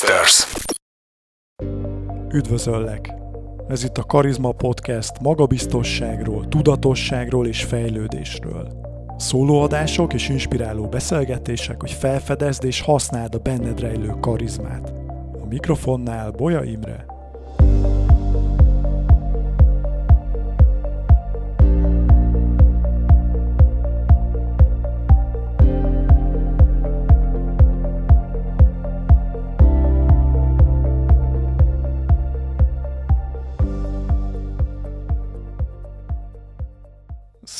Podcasters. Üdvözöllek! Ez itt a Karizma Podcast magabiztosságról, tudatosságról és fejlődésről. Szólóadások és inspiráló beszélgetések, hogy felfedezd és használd a benned rejlő karizmát. A mikrofonnál Boja Imre.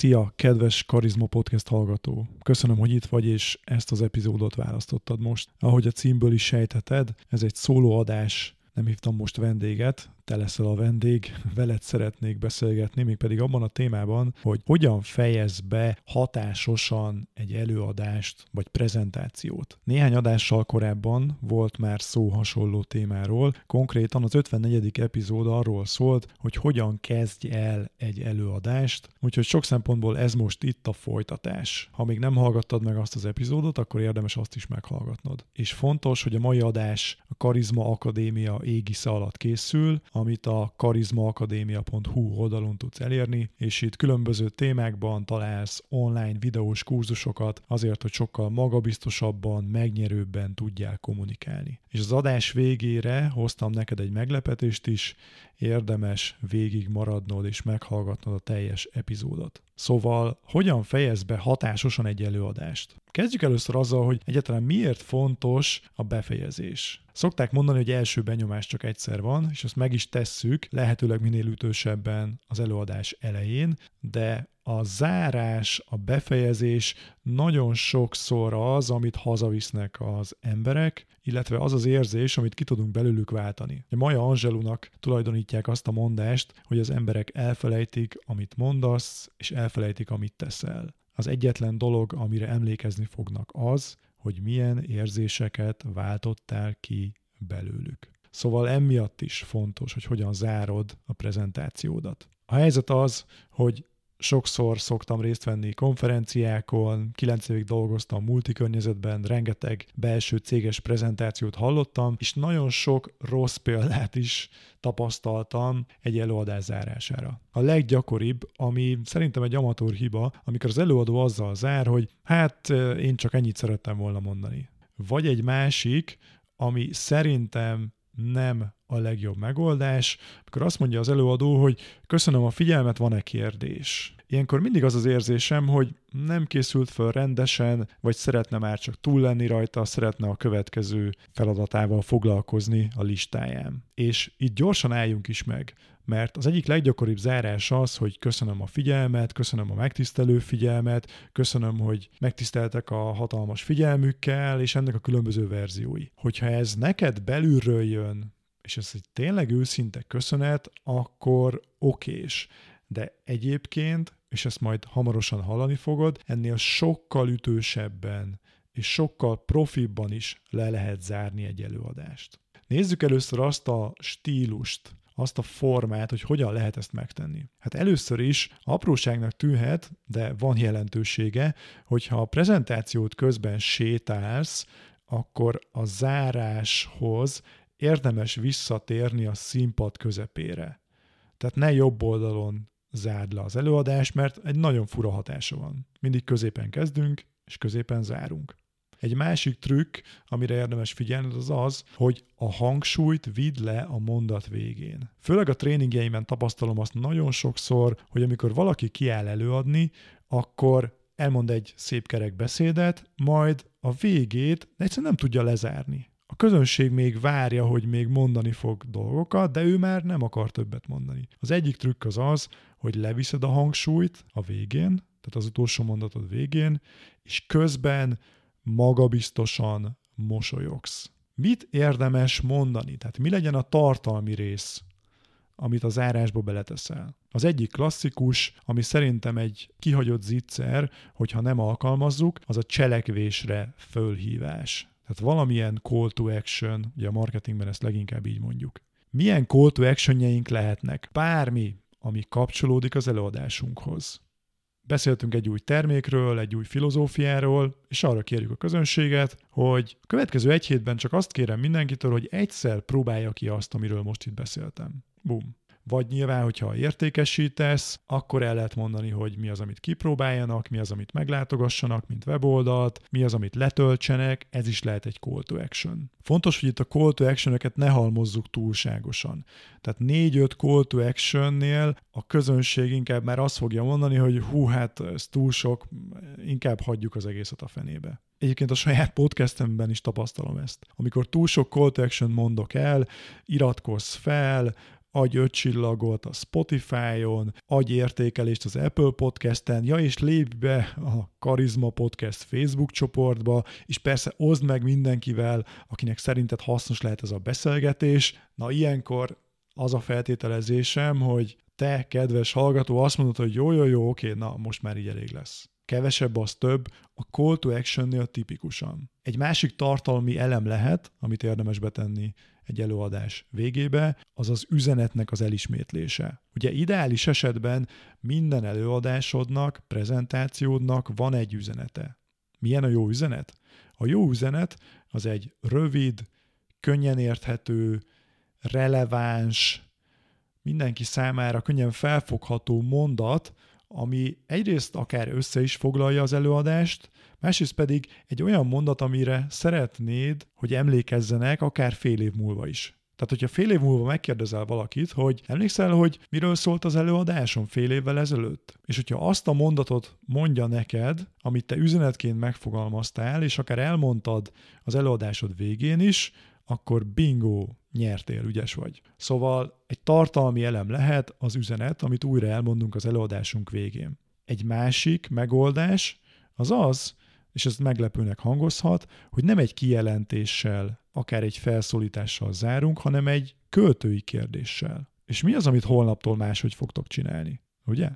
Szia, kedves Karizma Podcast hallgató! Köszönöm, hogy itt vagy, és ezt az epizódot választottad most. Ahogy a címből is sejtheted, ez egy szólóadás, nem hívtam most vendéget, te leszel a vendég, veled szeretnék beszélgetni, mégpedig abban a témában, hogy hogyan fejez be hatásosan egy előadást vagy prezentációt. Néhány adással korábban volt már szó hasonló témáról, konkrétan az 54. epizód arról szólt, hogy hogyan kezdj el egy előadást, úgyhogy sok szempontból ez most itt a folytatás. Ha még nem hallgattad meg azt az epizódot, akkor érdemes azt is meghallgatnod. És fontos, hogy a mai adás a Karizma Akadémia égisze alatt készül, amit a karizmaakadémia.hu oldalon tudsz elérni, és itt különböző témákban találsz online videós kurzusokat azért, hogy sokkal magabiztosabban, megnyerőbben tudjál kommunikálni. És az adás végére hoztam neked egy meglepetést is, érdemes végig maradnod és meghallgatnod a teljes epizódot. Szóval, hogyan fejez be hatásosan egy előadást? Kezdjük először azzal, hogy egyáltalán miért fontos a befejezés. Szokták mondani, hogy első benyomás csak egyszer van, és ezt meg is tesszük, lehetőleg minél ütősebben az előadás elején, de a zárás, a befejezés nagyon sokszor az, amit hazavisznek az emberek, illetve az az érzés, amit ki tudunk belőlük váltani. A Maja Angelunak tulajdonítják azt a mondást, hogy az emberek elfelejtik, amit mondasz, és elfelejtik, amit teszel. Az egyetlen dolog, amire emlékezni fognak az, hogy milyen érzéseket váltottál ki belőlük. Szóval emiatt is fontos, hogy hogyan zárod a prezentációdat. A helyzet az, hogy sokszor szoktam részt venni konferenciákon, kilenc évig dolgoztam multikörnyezetben, rengeteg belső céges prezentációt hallottam, és nagyon sok rossz példát is tapasztaltam egy előadás zárására. A leggyakoribb, ami szerintem egy amatőr hiba, amikor az előadó azzal zár, hogy hát én csak ennyit szerettem volna mondani. Vagy egy másik, ami szerintem nem a legjobb megoldás, amikor azt mondja az előadó, hogy köszönöm a figyelmet, van-e kérdés? Ilyenkor mindig az az érzésem, hogy nem készült föl rendesen, vagy szeretne már csak túl lenni rajta, szeretne a következő feladatával foglalkozni a listáján. És itt gyorsan álljunk is meg, mert az egyik leggyakoribb zárás az, hogy köszönöm a figyelmet, köszönöm a megtisztelő figyelmet, köszönöm, hogy megtiszteltek a hatalmas figyelmükkel, és ennek a különböző verziói. Hogyha ez neked belülről jön, és ez egy tényleg őszinte köszönet, akkor okés. De egyébként, és ezt majd hamarosan hallani fogod, ennél sokkal ütősebben és sokkal profibban is le lehet zárni egy előadást. Nézzük először azt a stílust, azt a formát, hogy hogyan lehet ezt megtenni. Hát először is apróságnak tűnhet, de van jelentősége, hogyha a prezentációt közben sétálsz, akkor a záráshoz érdemes visszatérni a színpad közepére. Tehát ne jobb oldalon zárd le az előadást, mert egy nagyon fura hatása van. Mindig középen kezdünk, és középen zárunk. Egy másik trükk, amire érdemes figyelni, az az, hogy a hangsúlyt vidd le a mondat végén. Főleg a tréningjeimen tapasztalom azt nagyon sokszor, hogy amikor valaki kiáll előadni, akkor elmond egy szép kerek beszédet, majd a végét egyszerűen nem tudja lezárni. A közönség még várja, hogy még mondani fog dolgokat, de ő már nem akar többet mondani. Az egyik trükk az az, hogy leviszed a hangsúlyt a végén, tehát az utolsó mondatod végén, és közben magabiztosan mosolyogsz. Mit érdemes mondani? Tehát mi legyen a tartalmi rész, amit a zárásba beleteszel? Az egyik klasszikus, ami szerintem egy kihagyott zicser, hogyha nem alkalmazzuk, az a cselekvésre fölhívás. Tehát valamilyen call to action, ugye a marketingben ezt leginkább így mondjuk. Milyen call to actionjeink lehetnek? Bármi, ami kapcsolódik az előadásunkhoz. beszéltünk egy új termékről, egy új filozófiáról, és arra kérjük a közönséget, hogy a következő egy hétben csak azt kérem mindenkitől, hogy egyszer próbálja ki azt, amiről most itt beszéltem. Bum vagy nyilván, hogyha értékesítesz, akkor el lehet mondani, hogy mi az, amit kipróbáljanak, mi az, amit meglátogassanak, mint weboldalt, mi az, amit letöltsenek, ez is lehet egy call to action. Fontos, hogy itt a call to action ne halmozzuk túlságosan. Tehát 4-5 call to action-nél a közönség inkább már azt fogja mondani, hogy hú, hát ez túl sok, inkább hagyjuk az egészet a fenébe. Egyébként a saját podcastemben is tapasztalom ezt. Amikor túl sok call to action mondok el, iratkozz fel, adj öt csillagot a Spotify-on, adj értékelést az Apple Podcast-en, ja és lépj be a Karizma Podcast Facebook csoportba, és persze oszd meg mindenkivel, akinek szerinted hasznos lehet ez a beszélgetés. Na ilyenkor az a feltételezésem, hogy te, kedves hallgató, azt mondod, hogy jó, jó, jó, oké, na most már így elég lesz. Kevesebb az több, a call to action-nél tipikusan. Egy másik tartalmi elem lehet, amit érdemes betenni egy előadás végébe, az az üzenetnek az elismétlése. Ugye ideális esetben minden előadásodnak, prezentációdnak van egy üzenete. Milyen a jó üzenet? A jó üzenet az egy rövid, könnyen érthető, releváns, mindenki számára könnyen felfogható mondat, ami egyrészt akár össze is foglalja az előadást, másrészt pedig egy olyan mondat, amire szeretnéd, hogy emlékezzenek akár fél év múlva is. Tehát, hogyha fél év múlva megkérdezel valakit, hogy emlékszel, hogy miről szólt az előadásom fél évvel ezelőtt? És hogyha azt a mondatot mondja neked, amit te üzenetként megfogalmaztál, és akár elmondtad az előadásod végén is, akkor bingo, nyertél, ügyes vagy. Szóval egy tartalmi elem lehet az üzenet, amit újra elmondunk az előadásunk végén. Egy másik megoldás az az, és ez meglepőnek hangozhat, hogy nem egy kijelentéssel, akár egy felszólítással zárunk, hanem egy költői kérdéssel. És mi az, amit holnaptól máshogy fogtok csinálni? Ugye?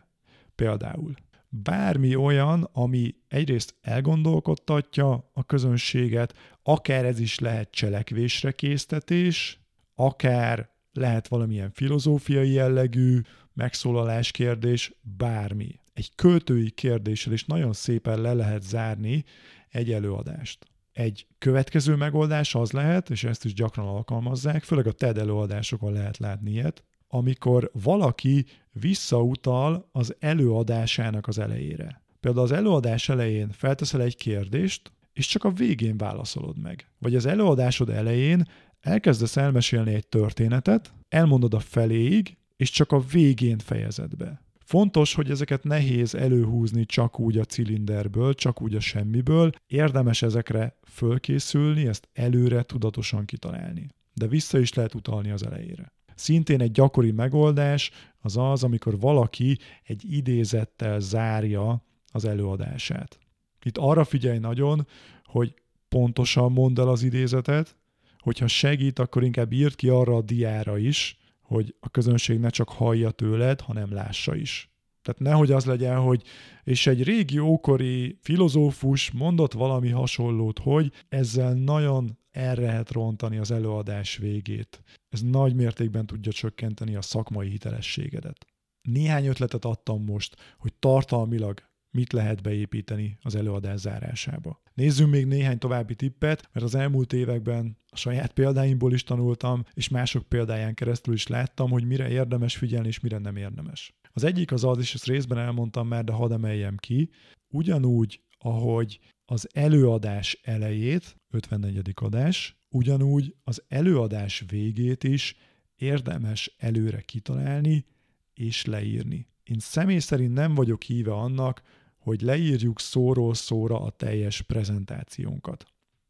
Például bármi olyan, ami egyrészt elgondolkodtatja a közönséget, akár ez is lehet cselekvésre késztetés, akár lehet valamilyen filozófiai jellegű megszólalás kérdés, bármi. Egy költői kérdéssel is nagyon szépen le lehet zárni egy előadást. Egy következő megoldás az lehet, és ezt is gyakran alkalmazzák, főleg a TED előadásokon lehet látni ilyet, amikor valaki visszautal az előadásának az elejére. Például az előadás elején felteszel egy kérdést, és csak a végén válaszolod meg. Vagy az előadásod elején elkezdesz elmesélni egy történetet, elmondod a feléig, és csak a végén fejezed be. Fontos, hogy ezeket nehéz előhúzni csak úgy a cilinderből, csak úgy a semmiből. Érdemes ezekre fölkészülni, ezt előre tudatosan kitalálni. De vissza is lehet utalni az elejére. Szintén egy gyakori megoldás az az, amikor valaki egy idézettel zárja az előadását. Itt arra figyelj nagyon, hogy pontosan mondd el az idézetet, hogyha segít, akkor inkább írd ki arra a diára is, hogy a közönség ne csak hallja tőled, hanem lássa is. Tehát nehogy az legyen, hogy és egy régi ókori filozófus mondott valami hasonlót, hogy ezzel nagyon el lehet rontani az előadás végét. Ez nagy mértékben tudja csökkenteni a szakmai hitelességedet. Néhány ötletet adtam most, hogy tartalmilag mit lehet beépíteni az előadás zárásába. Nézzünk még néhány további tippet, mert az elmúlt években a saját példáimból is tanultam, és mások példáján keresztül is láttam, hogy mire érdemes figyelni, és mire nem érdemes. Az egyik az az, és ezt részben elmondtam már, de hadd emeljem ki, ugyanúgy, ahogy az előadás elejét, 54. adás, ugyanúgy az előadás végét is érdemes előre kitalálni és leírni. Én személy szerint nem vagyok híve annak, hogy leírjuk szóról szóra a teljes prezentációnkat.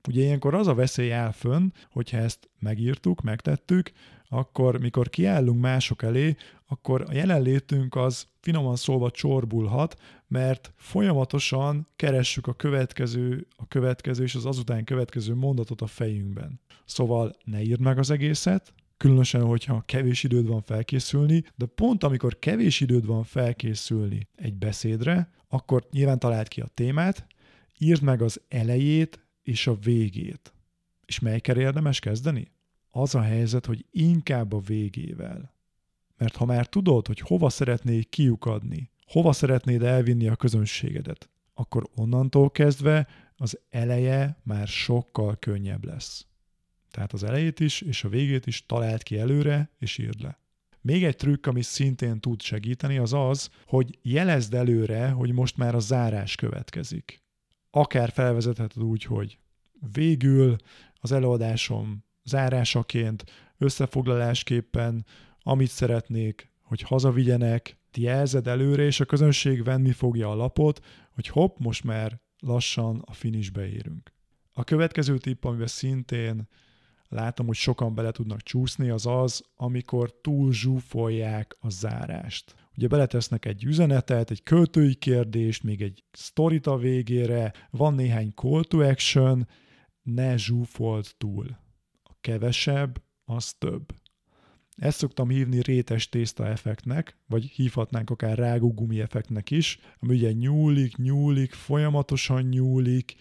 Ugye ilyenkor az a veszély áll fönn, hogyha ezt megírtuk, megtettük, akkor mikor kiállunk mások elé, akkor a jelenlétünk az finoman szólva csorbulhat, mert folyamatosan keressük a következő, a következő és az azután következő mondatot a fejünkben. Szóval ne írd meg az egészet, különösen, hogyha kevés időd van felkészülni, de pont amikor kevés időd van felkészülni egy beszédre, akkor nyilván találd ki a témát, írd meg az elejét és a végét. És melyikkel érdemes kezdeni? Az a helyzet, hogy inkább a végével. Mert ha már tudod, hogy hova szeretnél kiukadni, hova szeretnéd elvinni a közönségedet, akkor onnantól kezdve az eleje már sokkal könnyebb lesz. Tehát az elejét is és a végét is talált ki előre, és írd le. Még egy trükk, ami szintén tud segíteni, az az, hogy jelezd előre, hogy most már a zárás következik. Akár felvezetheted úgy, hogy végül az előadásom zárásaként, összefoglalásképpen, amit szeretnék, hogy hazavigyenek, jelzed előre, és a közönség venni fogja a lapot, hogy hopp, most már lassan a finishbe érünk. A következő tipp, amivel szintén látom, hogy sokan bele tudnak csúszni, az az, amikor túl zsúfolják a zárást. Ugye beletesznek egy üzenetet, egy költői kérdést, még egy sztorit a végére, van néhány call to action, ne zsúfolt túl. A kevesebb, az több. Ezt szoktam hívni rétes tészta effektnek, vagy hívhatnánk akár rágógumi effektnek is, ami ugye nyúlik, nyúlik, folyamatosan nyúlik,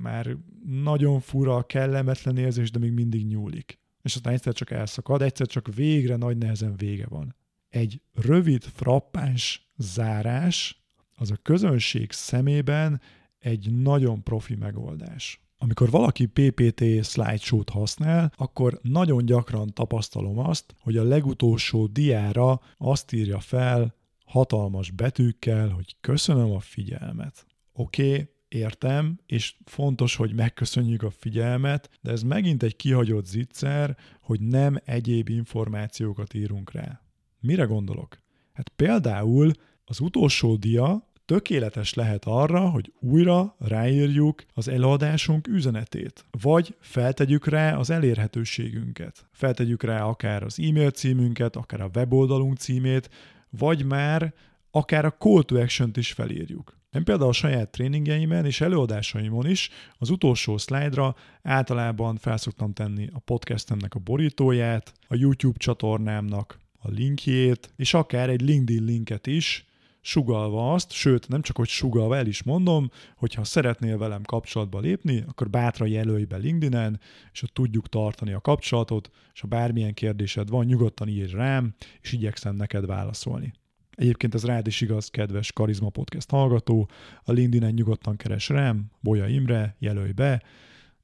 már nagyon fura, kellemetlen érzés, de még mindig nyúlik. És aztán egyszer csak elszakad, egyszer csak végre nagy nehezen vége van. Egy rövid, frappáns zárás az a közönség szemében egy nagyon profi megoldás. Amikor valaki PPT slideshow-t használ, akkor nagyon gyakran tapasztalom azt, hogy a legutolsó diára azt írja fel hatalmas betűkkel, hogy köszönöm a figyelmet. Oké, okay, értem, és fontos, hogy megköszönjük a figyelmet, de ez megint egy kihagyott zicser, hogy nem egyéb információkat írunk rá. Mire gondolok? Hát például az utolsó dia tökéletes lehet arra, hogy újra ráírjuk az előadásunk üzenetét, vagy feltegyük rá az elérhetőségünket. Feltegyük rá akár az e-mail címünket, akár a weboldalunk címét, vagy már akár a call to action-t is felírjuk. Én például a saját tréningeimen és előadásaimon is az utolsó szlájdra általában felszoktam tenni a podcastemnek a borítóját, a YouTube csatornámnak a linkjét, és akár egy LinkedIn linket is, sugalva azt, sőt, nem csak hogy sugalva, el is mondom, hogy ha szeretnél velem kapcsolatba lépni, akkor bátran jelölj be LinkedIn-en, és ott tudjuk tartani a kapcsolatot, és ha bármilyen kérdésed van, nyugodtan írj rám, és igyekszem neked válaszolni. Egyébként ez rád is igaz, kedves Karizma Podcast hallgató, a LinkedIn-en nyugodtan keres rám, Bolya Imre, jelölj be,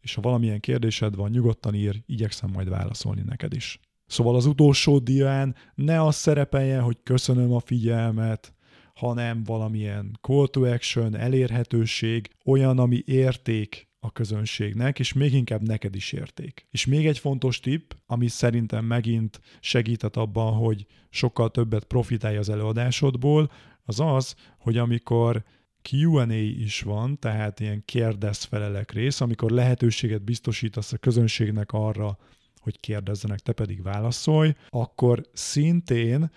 és ha valamilyen kérdésed van, nyugodtan ír, igyekszem majd válaszolni neked is. Szóval az utolsó dián ne az szerepeljen, hogy köszönöm a figyelmet, hanem valamilyen call to action, elérhetőség, olyan, ami érték a közönségnek, és még inkább neked is érték. És még egy fontos tipp, ami szerintem megint segített abban, hogy sokkal többet profitálj az előadásodból, az az, hogy amikor Q&A is van, tehát ilyen kérdez-felelek rész, amikor lehetőséget biztosítasz a közönségnek arra, hogy kérdezzenek, te pedig válaszolj, akkor szintén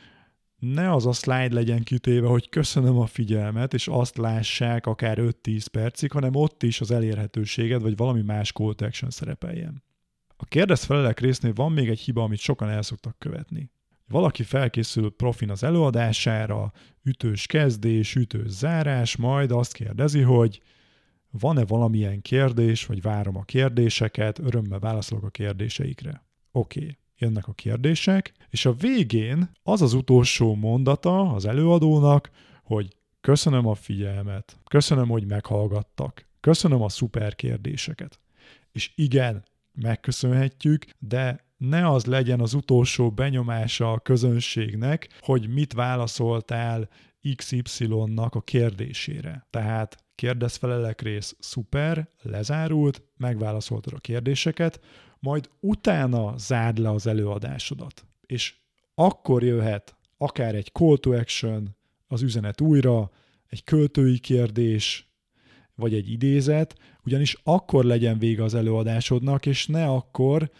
ne az a slide legyen kitéve, hogy köszönöm a figyelmet, és azt lássák akár 5-10 percig, hanem ott is az elérhetőséged, vagy valami más call to action szerepeljen. A kérdez felelek résznél van még egy hiba, amit sokan el szoktak követni. Valaki felkészül profin az előadására, ütős kezdés, ütős zárás, majd azt kérdezi, hogy van-e valamilyen kérdés, vagy várom a kérdéseket, örömmel válaszolok a kérdéseikre. Oké. Okay jönnek a kérdések, és a végén az az utolsó mondata az előadónak, hogy köszönöm a figyelmet, köszönöm, hogy meghallgattak, köszönöm a szuper kérdéseket. És igen, megköszönhetjük, de ne az legyen az utolsó benyomása a közönségnek, hogy mit válaszoltál XY-nak a kérdésére. Tehát kérdezfelelek rész szuper, lezárult, megválaszoltad a kérdéseket, majd utána zárd le az előadásodat. És akkor jöhet akár egy call to action, az üzenet újra, egy költői kérdés, vagy egy idézet, ugyanis akkor legyen vége az előadásodnak, és ne akkor,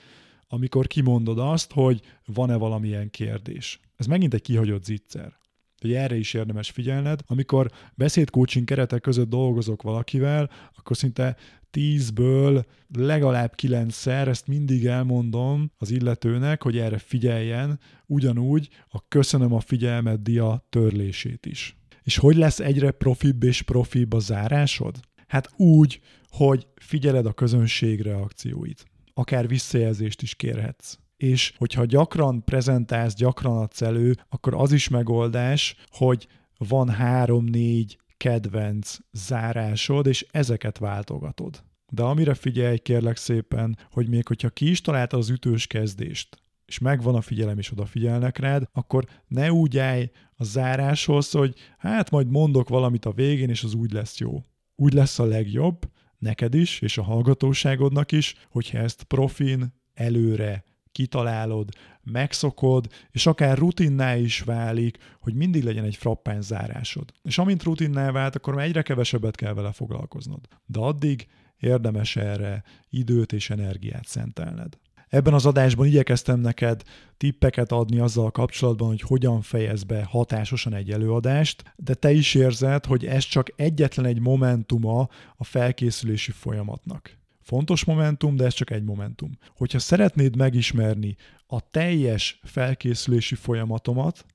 amikor kimondod azt, hogy van-e valamilyen kérdés. Ez megint egy kihagyott zicser hogy erre is érdemes figyelned. Amikor beszédcoaching keretek között dolgozok valakivel, akkor szinte tízből legalább kilencszer, ezt mindig elmondom az illetőnek, hogy erre figyeljen, ugyanúgy a köszönöm a figyelmet dia törlését is. És hogy lesz egyre profibb és profibb a zárásod? Hát úgy, hogy figyeled a közönség reakcióit. Akár visszajelzést is kérhetsz és hogyha gyakran prezentálsz, gyakran adsz elő, akkor az is megoldás, hogy van három-négy kedvenc zárásod, és ezeket váltogatod. De amire figyelj kérlek szépen, hogy még hogyha ki is találtad az ütős kezdést, és megvan a figyelem, és odafigyelnek rád, akkor ne úgy állj a záráshoz, hogy hát majd mondok valamit a végén, és az úgy lesz jó. Úgy lesz a legjobb, neked is, és a hallgatóságodnak is, hogyha ezt profin, előre kitalálod, megszokod, és akár rutinná is válik, hogy mindig legyen egy frappáns zárásod. És amint rutinná vált, akkor már egyre kevesebbet kell vele foglalkoznod. De addig érdemes erre időt és energiát szentelned. Ebben az adásban igyekeztem neked tippeket adni azzal kapcsolatban, hogy hogyan fejez be hatásosan egy előadást, de te is érzed, hogy ez csak egyetlen egy momentuma a felkészülési folyamatnak. Fontos momentum, de ez csak egy momentum. Hogyha szeretnéd megismerni a teljes felkészülési folyamatomat,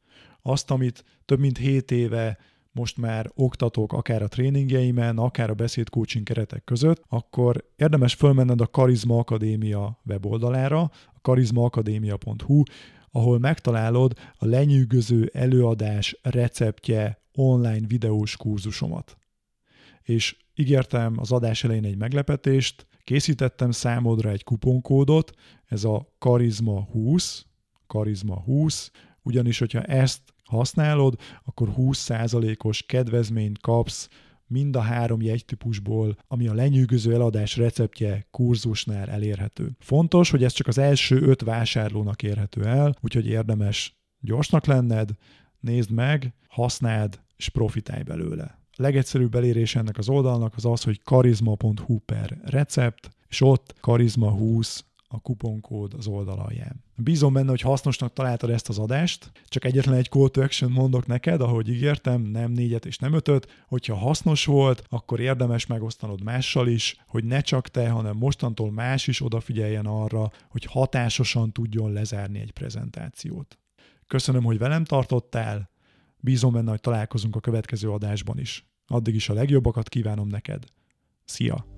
azt, amit több mint 7 éve most már oktatok akár a tréningjeimen, akár a beszédcoaching keretek között, akkor érdemes fölmenned a Karizma Akadémia weboldalára, a karizmaakadémia.hu, ahol megtalálod a lenyűgöző előadás receptje online videós kurzusomat. És ígértem az adás elején egy meglepetést, készítettem számodra egy kuponkódot, ez a Karizma 20, Karizma 20, ugyanis, hogyha ezt használod, akkor 20%-os kedvezményt kapsz mind a három jegytípusból, ami a lenyűgöző eladás receptje kurzusnál elérhető. Fontos, hogy ez csak az első öt vásárlónak érhető el, úgyhogy érdemes gyorsnak lenned, nézd meg, használd és profitálj belőle. A legegyszerűbb elérés ennek az oldalnak az az, hogy karizma.hu per recept, és ott karizma 20 a kuponkód az oldal alján. Bízom benne, hogy hasznosnak találtad ezt az adást, csak egyetlen egy call to action mondok neked, ahogy ígértem, nem négyet és nem ötöt, hogyha hasznos volt, akkor érdemes megosztanod mással is, hogy ne csak te, hanem mostantól más is odafigyeljen arra, hogy hatásosan tudjon lezárni egy prezentációt. Köszönöm, hogy velem tartottál, bízom benne, hogy találkozunk a következő adásban is. Addig is a legjobbakat kívánom neked. Szia!